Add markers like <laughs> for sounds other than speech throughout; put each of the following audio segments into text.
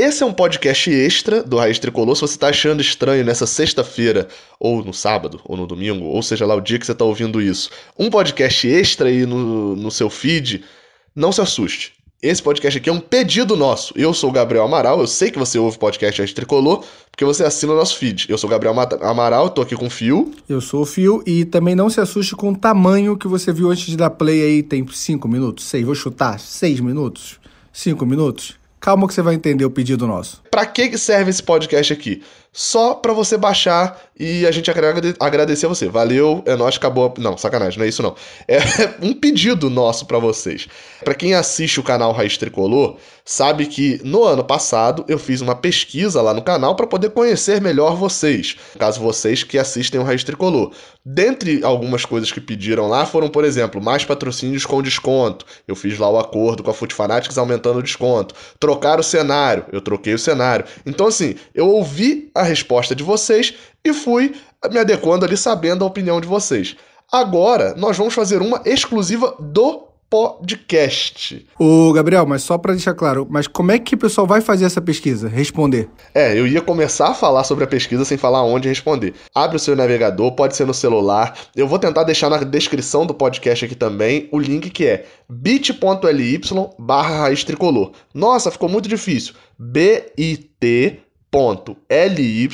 Esse é um podcast extra do Raiz Tricolor. Se você tá achando estranho nessa sexta-feira, ou no sábado, ou no domingo, ou seja lá o dia que você tá ouvindo isso, um podcast extra aí no, no seu feed, não se assuste. Esse podcast aqui é um pedido nosso. Eu sou o Gabriel Amaral, eu sei que você ouve podcast Raiz Tricolor, porque você assina o nosso feed. Eu sou o Gabriel Amaral, tô aqui com o Fio. Eu sou o Fio, e também não se assuste com o tamanho que você viu antes de dar play aí, tem 5 minutos, 6, vou chutar, 6 minutos, 5 minutos. Calma que você vai entender o pedido nosso. Para que serve esse podcast aqui? Só para você baixar e a gente agradecer a você. Valeu, é nós, acabou. Não, sacanagem, não é isso não. É <laughs> um pedido nosso para vocês. Para quem assiste o canal Raiz Tricolor, sabe que no ano passado eu fiz uma pesquisa lá no canal para poder conhecer melhor vocês. Caso vocês que assistem o Raiz Tricolor. Dentre algumas coisas que pediram lá foram, por exemplo, mais patrocínios com desconto. Eu fiz lá o acordo com a Foot Fanatics aumentando o desconto. Trocar o cenário. Eu troquei o cenário. Então, assim, eu ouvi a resposta de vocês e fui me adequando ali sabendo a opinião de vocês. Agora, nós vamos fazer uma exclusiva do podcast. Ô, Gabriel, mas só para deixar claro, mas como é que o pessoal vai fazer essa pesquisa? Responder. É, eu ia começar a falar sobre a pesquisa sem falar onde responder. Abre o seu navegador, pode ser no celular. Eu vou tentar deixar na descrição do podcast aqui também o link que é bit.ly barra raiz tricolor. Nossa, ficou muito difícil. bit.ly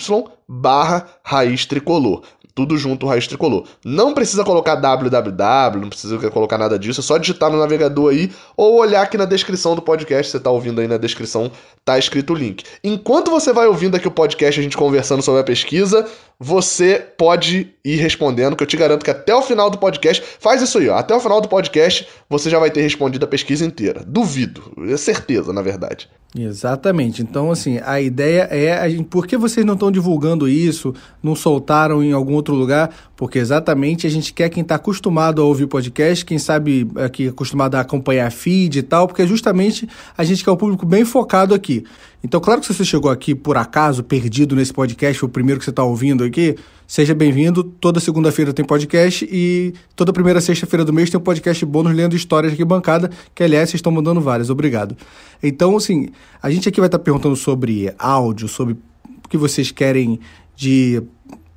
barra raiz tricolor tudo junto, raiz tricolor. Não precisa colocar www, não precisa colocar nada disso, é só digitar no navegador aí ou olhar aqui na descrição do podcast, você tá ouvindo aí na descrição, tá escrito o link. Enquanto você vai ouvindo aqui o podcast, a gente conversando sobre a pesquisa, você pode ir respondendo, que eu te garanto que até o final do podcast, faz isso aí, ó, até o final do podcast você já vai ter respondido a pesquisa inteira. Duvido, é certeza, na verdade. Exatamente. Então, assim, a ideia é. A gente, por que vocês não estão divulgando isso? Não soltaram em algum outro lugar? Porque exatamente a gente quer quem está acostumado a ouvir podcast, quem sabe aqui acostumado a acompanhar feed e tal, porque justamente a gente quer o público bem focado aqui. Então, claro que se você chegou aqui por acaso, perdido nesse podcast, o primeiro que você está ouvindo aqui, seja bem-vindo. Toda segunda-feira tem podcast e toda primeira sexta-feira do mês tem um podcast bônus lendo histórias aqui bancada, que aliás vocês estão mandando várias. Obrigado. Então, assim, a gente aqui vai estar tá perguntando sobre áudio, sobre o que vocês querem de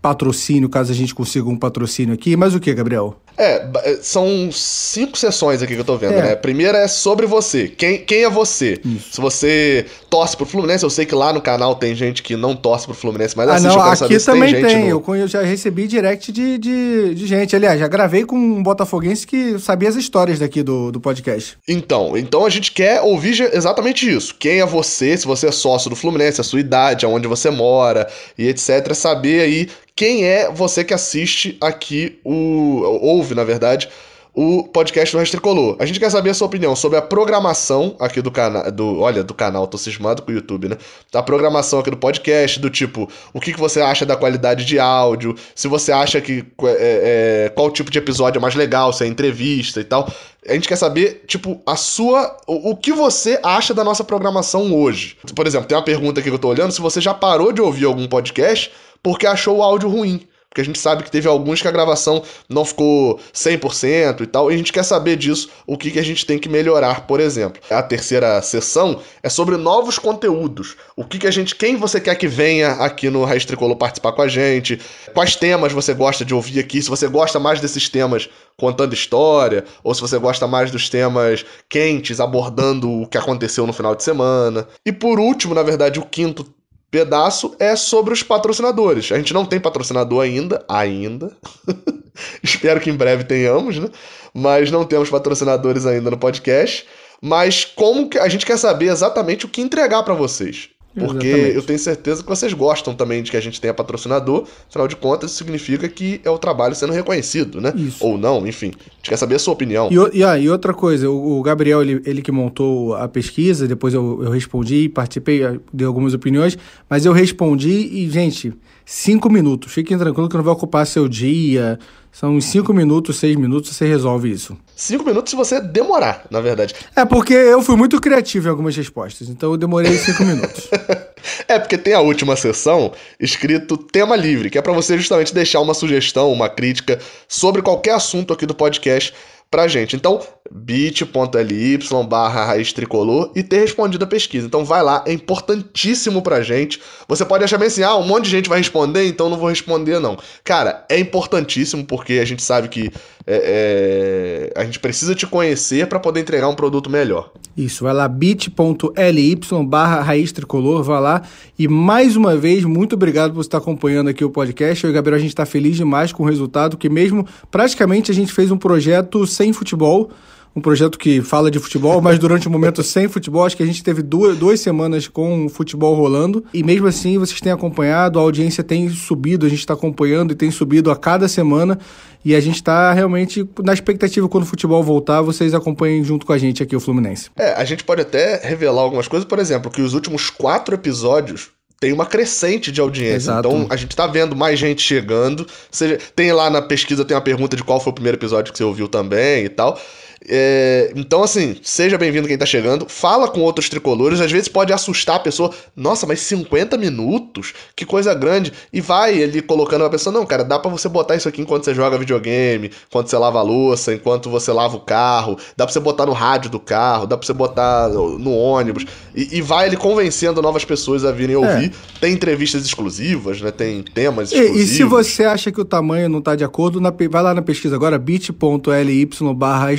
patrocínio, caso a gente consiga um patrocínio aqui. Mas o que, Gabriel? É, é, são cinco sessões aqui que eu tô vendo, é. né? A primeira é sobre você. Quem, quem é você? Isso. Se você torce pro Fluminense, eu sei que lá no canal tem gente que não torce pro Fluminense, mas ah, assiste, não, eu quero aqui saber também tem. tem. No... Eu já recebi direct de, de, de, gente. Aliás, já gravei com um botafoguense que sabia as histórias daqui do, do podcast. Então, então a gente quer ouvir exatamente isso. Quem é você, se você é sócio do Fluminense, a sua idade, aonde você mora e etc. Saber aí quem é você que assiste aqui o. ouve, na verdade, o podcast do Resto Tricolor. A gente quer saber a sua opinião sobre a programação aqui do canal. Do, olha, do canal, tô cismado com o YouTube, né? A programação aqui do podcast, do tipo, o que, que você acha da qualidade de áudio, se você acha que. É, é, qual tipo de episódio é mais legal, se é entrevista e tal. A gente quer saber, tipo, a sua. O, o que você acha da nossa programação hoje. Por exemplo, tem uma pergunta aqui que eu tô olhando: se você já parou de ouvir algum podcast porque achou o áudio ruim. Porque a gente sabe que teve alguns que a gravação não ficou 100% e tal, e a gente quer saber disso, o que, que a gente tem que melhorar, por exemplo. A terceira sessão é sobre novos conteúdos. O que, que a gente, quem você quer que venha aqui no Raiz Tricolor participar com a gente, quais temas você gosta de ouvir aqui, se você gosta mais desses temas contando história, ou se você gosta mais dos temas quentes, abordando o que aconteceu no final de semana. E por último, na verdade, o quinto pedaço é sobre os patrocinadores. A gente não tem patrocinador ainda, ainda. <laughs> Espero que em breve tenhamos, né? Mas não temos patrocinadores ainda no podcast. Mas como a gente quer saber exatamente o que entregar para vocês. Porque Exatamente. eu tenho certeza que vocês gostam também de que a gente tenha patrocinador. Afinal de contas, isso significa que é o trabalho sendo reconhecido, né? Isso. Ou não, enfim. A gente quer saber a sua opinião. E, e, ah, e outra coisa, o, o Gabriel, ele, ele, que montou a pesquisa, depois eu, eu respondi, participei de algumas opiniões, mas eu respondi e, gente, cinco minutos. Fiquem tranquilos que não vai ocupar seu dia. São uns cinco minutos, seis minutos, você resolve isso. Cinco minutos se você demorar, na verdade. É porque eu fui muito criativo em algumas respostas, então eu demorei cinco minutos. <laughs> é porque tem a última sessão escrito tema livre, que é para você justamente deixar uma sugestão, uma crítica sobre qualquer assunto aqui do podcast pra gente. Então, bit.ly barra raiz tricolor e ter respondido a pesquisa. Então vai lá, é importantíssimo pra gente. Você pode achar bem assim, ah, um monte de gente vai responder, então não vou responder não. Cara, é importantíssimo porque a gente sabe que é, é, a gente precisa te conhecer para poder entregar um produto melhor. Isso, vai lá bit.ly barra raiz tricolor, vai lá. E mais uma vez, muito obrigado por estar acompanhando aqui o podcast. Eu e Gabriel, a gente está feliz demais com o resultado, que mesmo praticamente a gente fez um projeto sem futebol, um projeto que fala de futebol, mas durante o um momento sem futebol, acho que a gente teve duas, duas semanas com o futebol rolando. E mesmo assim, vocês têm acompanhado, a audiência tem subido, a gente está acompanhando e tem subido a cada semana. E a gente está realmente na expectativa quando o futebol voltar, vocês acompanhem junto com a gente aqui o Fluminense. É, a gente pode até revelar algumas coisas, por exemplo, que os últimos quatro episódios tem uma crescente de audiência. Exato. Então a gente tá vendo mais gente chegando. Seja, tem lá na pesquisa, tem uma pergunta de qual foi o primeiro episódio que você ouviu também e tal. É, então, assim, seja bem-vindo quem tá chegando. Fala com outros tricolores. Às vezes pode assustar a pessoa. Nossa, mas 50 minutos? Que coisa grande. E vai ele colocando a pessoa. Não, cara, dá para você botar isso aqui enquanto você joga videogame, enquanto você lava a louça, enquanto você lava o carro. Dá pra você botar no rádio do carro, dá pra você botar no ônibus. E, e vai ele convencendo novas pessoas a virem ouvir. É. Tem entrevistas exclusivas, né? Tem temas exclusivos. E, e se você acha que o tamanho não tá de acordo, na, vai lá na pesquisa agora, bit.ly barra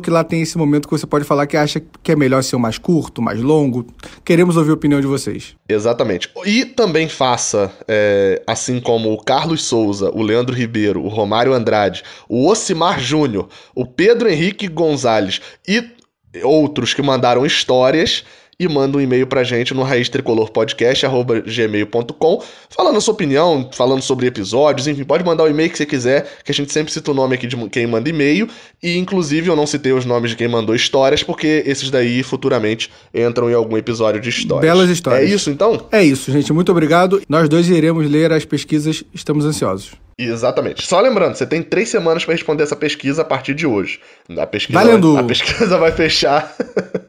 que lá tem esse momento que você pode falar que acha que é melhor ser mais curto, mais longo. Queremos ouvir a opinião de vocês. Exatamente. E também faça, é, assim como o Carlos Souza, o Leandro Ribeiro, o Romário Andrade, o Ocimar Júnior, o Pedro Henrique Gonzalez e outros que mandaram histórias e manda um e-mail pra gente no raiztricolorpodcast.gmail.com falando a sua opinião, falando sobre episódios, enfim, pode mandar o e-mail que você quiser, que a gente sempre cita o nome aqui de quem manda e-mail, e inclusive eu não citei os nomes de quem mandou histórias, porque esses daí futuramente entram em algum episódio de histórias. Belas histórias. É isso então? É isso, gente, muito obrigado. Nós dois iremos ler as pesquisas, estamos ansiosos. Exatamente. Só lembrando, você tem três semanas para responder essa pesquisa a partir de hoje. A pesquisa, Valendo. Vai, a pesquisa vai fechar <laughs>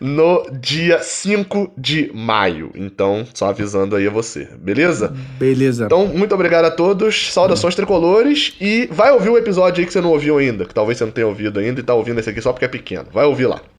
no dia 5 de maio. Então, só avisando aí a você, beleza? Beleza. Então, muito obrigado a todos, saudações hum. tricolores e vai ouvir o episódio aí que você não ouviu ainda, que talvez você não tenha ouvido ainda e tá ouvindo esse aqui só porque é pequeno. Vai ouvir lá.